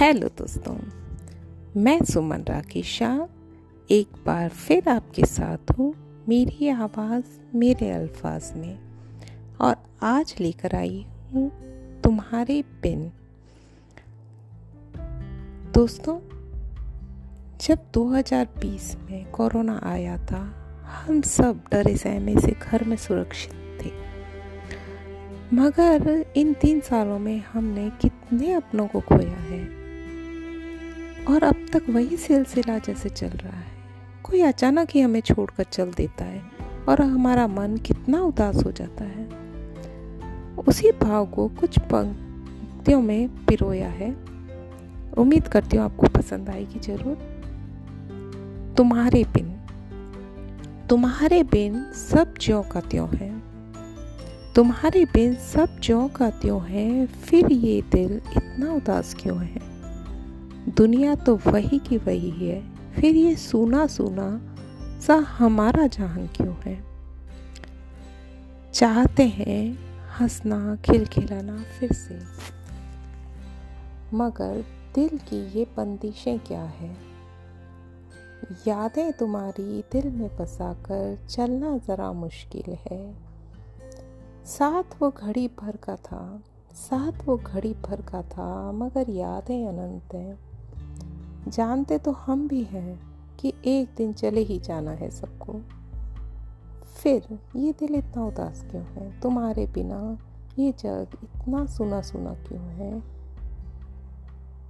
Hello दोस्तों, मैं सुमन राकेश शाह एक बार फिर आपके साथ हूँ मेरी आवाज़ मेरे अल्फाज में। और आज लेकर आई हूँ तुम्हारे पिन दोस्तों, जब 2020 में कोरोना आया था, हम सब डरे सहमे से घर में सुरक्षित थे। मगर इन तीन सालों में हमने कितने अपनों को खोया है और अब तक वही सिलसिला जैसे चल रहा है। कोई अचानक ही हमें छोड़कर चल देता है और हमारा मन कितना उदास हो जाता है। उसी भाव को कुछ पंक्तियों में पिरोया है। उम्मीद करती हूँ आपको पसंद आएगी ज़रूर। तुम्हारे बिन तुम्हारे बिन सब ज्यों का त्यों है। तुम्हारे बिन सब ज्यों का त्यों है, फिर ये दिल इतना उदास क्यों है? दुनिया तो वही की वही है। फिर ये सूना सूना सा हमारा जहान क्यों है? चाहते हैं हंसना, खिलखिलाना फिर से। मगर दिल की ये बंदिशें क्या है? यादें तुम्हारी दिल में बसाकर चलना ज़रा मुश्किल है। साथ वो घड़ी भर का था, साथ वो घड़ी भर का था, मगर यादें अनंत हैं। जानते तो हम भी हैं कि एक दिन चले ही जाना है सबको। फिर ये दिल इतना उदास क्यों है? तुम्हारे बिना ये जग इतना सुना सुना क्यों है?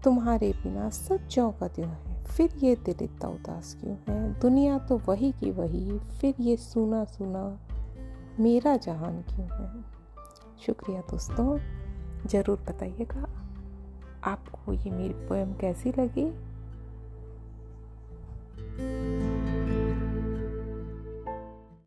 तुम्हारे बिना सब चौंका क्यों है? फिर ये दिल इतना उदास क्यों है? दुनिया तो वही की वही, फिर ये सुना सुना मेरा जहान क्यों है? शुक्रिया दोस्तों, ज़रूर बताइएगा आपको ये मेरी पोएम कैसी लगी?